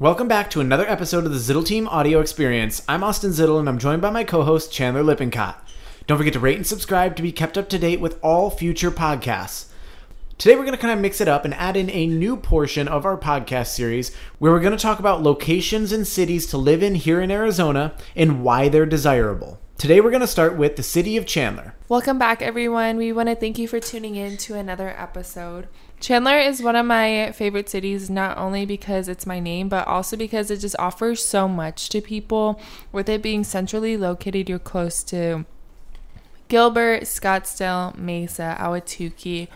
Welcome back to another episode of the Zittel Team Audio Experience. I'm Austin Zittel and I'm joined by my co host Chandler Lippincott. Don't forget to rate and subscribe to be kept up to date with all future podcasts. Today, we're going to kind of mix it up and add in a new portion of our podcast series where we're going to talk about locations and cities to live in here in Arizona and why they're desirable. Today, we're going to start with the city of Chandler. Welcome back, everyone. We want to thank you for tuning in to another episode. Chandler is one of my favorite cities, not only because it's my name, but also because it just offers so much to people. With it being centrally located, you're close to Gilbert, Scottsdale, Mesa, Ahwatukee,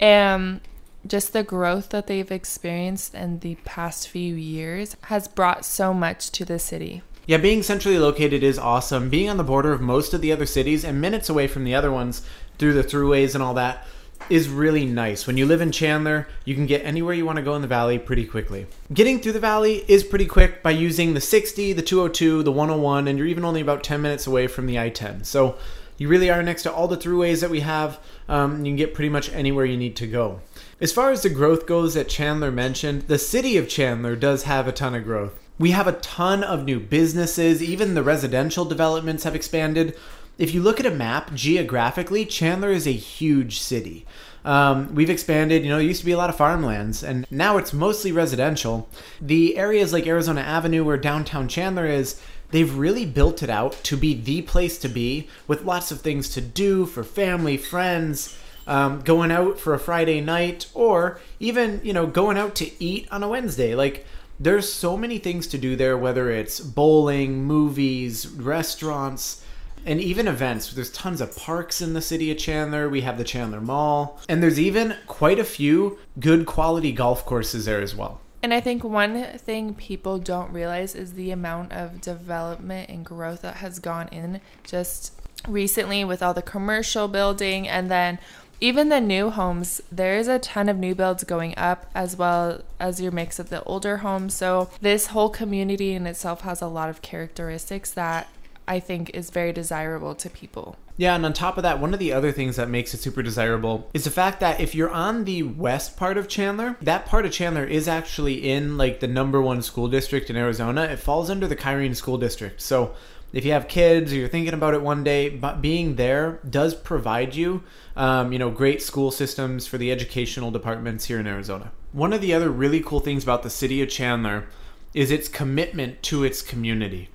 and just the growth that they've experienced in the past few years has brought so much to the city. Yeah, being centrally located is awesome. Being on the border of most of the other cities and minutes away from the other ones through the throughways and all that is really nice. When you live in Chandler, you can get anywhere you want to go in the valley pretty quickly. Getting through the valley is pretty quick by using the 60, the 202, the 101, and you're even only about 10 minutes away from the I 10. So you really are next to all the throughways that we have. Um, you can get pretty much anywhere you need to go. As far as the growth goes that Chandler mentioned, the city of Chandler does have a ton of growth. We have a ton of new businesses, even the residential developments have expanded. If you look at a map geographically, Chandler is a huge city. Um, we've expanded, you know, it used to be a lot of farmlands, and now it's mostly residential. The areas like Arizona Avenue, where downtown Chandler is, they've really built it out to be the place to be with lots of things to do for family, friends, um, going out for a Friday night, or even, you know, going out to eat on a Wednesday. Like, there's so many things to do there, whether it's bowling, movies, restaurants, and even events. There's tons of parks in the city of Chandler. We have the Chandler Mall, and there's even quite a few good quality golf courses there as well. And I think one thing people don't realize is the amount of development and growth that has gone in just recently with all the commercial building and then even the new homes, there's a ton of new builds going up as well as your mix of the older homes. So, this whole community in itself has a lot of characteristics that I think is very desirable to people. Yeah, and on top of that, one of the other things that makes it super desirable is the fact that if you're on the west part of Chandler, that part of Chandler is actually in like the number one school district in Arizona. It falls under the Kyrene School District. So if you have kids or you're thinking about it one day, but being there does provide you, um, you know, great school systems for the educational departments here in Arizona. One of the other really cool things about the city of Chandler is its commitment to its community.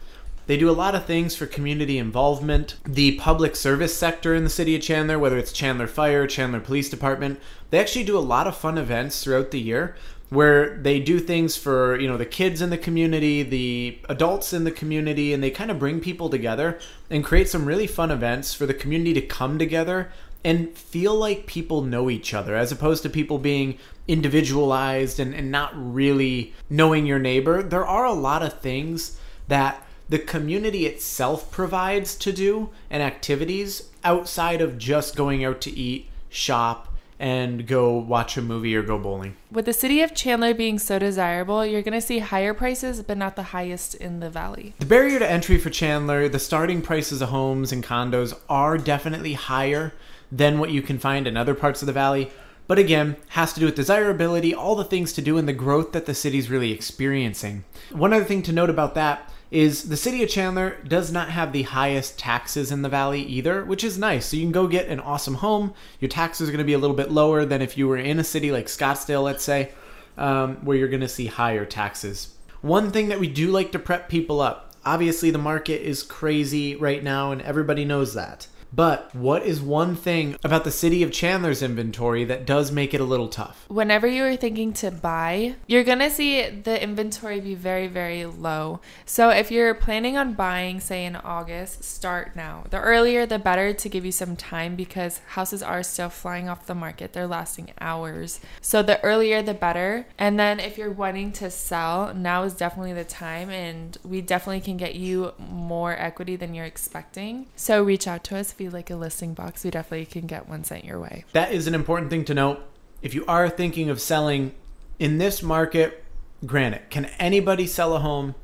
They do a lot of things for community involvement. The public service sector in the city of Chandler, whether it's Chandler Fire, Chandler Police Department, they actually do a lot of fun events throughout the year where they do things for, you know, the kids in the community, the adults in the community, and they kind of bring people together and create some really fun events for the community to come together and feel like people know each other as opposed to people being individualized and, and not really knowing your neighbor. There are a lot of things that the community itself provides to do and activities outside of just going out to eat, shop, and go watch a movie or go bowling. With the city of Chandler being so desirable, you're going to see higher prices, but not the highest in the valley. The barrier to entry for Chandler, the starting prices of homes and condos are definitely higher than what you can find in other parts of the valley. But again, has to do with desirability, all the things to do, and the growth that the city's really experiencing. One other thing to note about that is the city of Chandler does not have the highest taxes in the valley either, which is nice. So you can go get an awesome home. Your taxes are going to be a little bit lower than if you were in a city like Scottsdale, let's say, um, where you're going to see higher taxes. One thing that we do like to prep people up obviously, the market is crazy right now, and everybody knows that. But what is one thing about the city of Chandler's inventory that does make it a little tough? Whenever you are thinking to buy, you're going to see the inventory be very, very low. So if you're planning on buying, say in August, start now. The earlier, the better to give you some time because houses are still flying off the market. They're lasting hours. So the earlier, the better. And then if you're wanting to sell, now is definitely the time. And we definitely can get you more equity than you're expecting. So reach out to us if you like a listing box, we definitely can get one sent your way. That is an important thing to note. If you are thinking of selling in this market, granted, can anybody sell a home?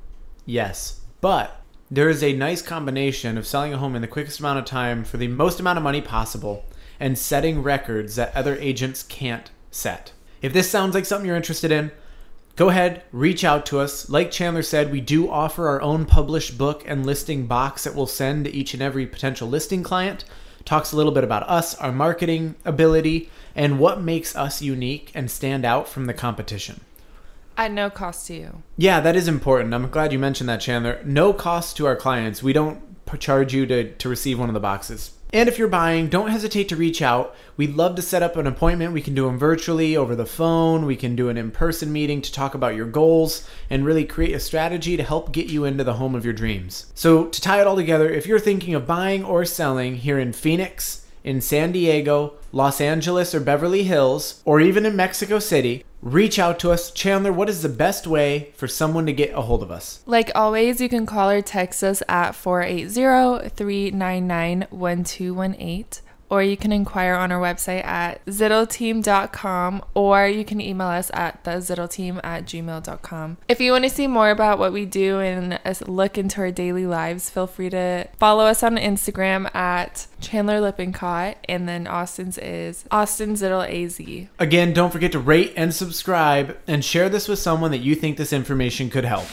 Yes. But there is a nice combination of selling a home in the quickest amount of time for the most amount of money possible and setting records that other agents can't set. If this sounds like something you're interested in, go ahead, reach out to us. Like Chandler said, we do offer our own published book and listing box that we'll send to each and every potential listing client. Talks a little bit about us, our marketing ability, and what makes us unique and stand out from the competition. At no cost to you. Yeah, that is important. I'm glad you mentioned that, Chandler. No cost to our clients. We don't charge you to, to receive one of the boxes. And if you're buying, don't hesitate to reach out. We'd love to set up an appointment. We can do them virtually, over the phone. We can do an in person meeting to talk about your goals and really create a strategy to help get you into the home of your dreams. So, to tie it all together, if you're thinking of buying or selling here in Phoenix, in San Diego, Los Angeles, or Beverly Hills, or even in Mexico City, reach out to us. Chandler, what is the best way for someone to get a hold of us? Like always, you can call or text us at 480 399 1218 or you can inquire on our website at zittelteam.com or you can email us at thezittelteam at gmail.com. If you want to see more about what we do and look into our daily lives, feel free to follow us on Instagram at Chandler Lippincott and then Austin's is Austin Zittel AZ. Again, don't forget to rate and subscribe and share this with someone that you think this information could help.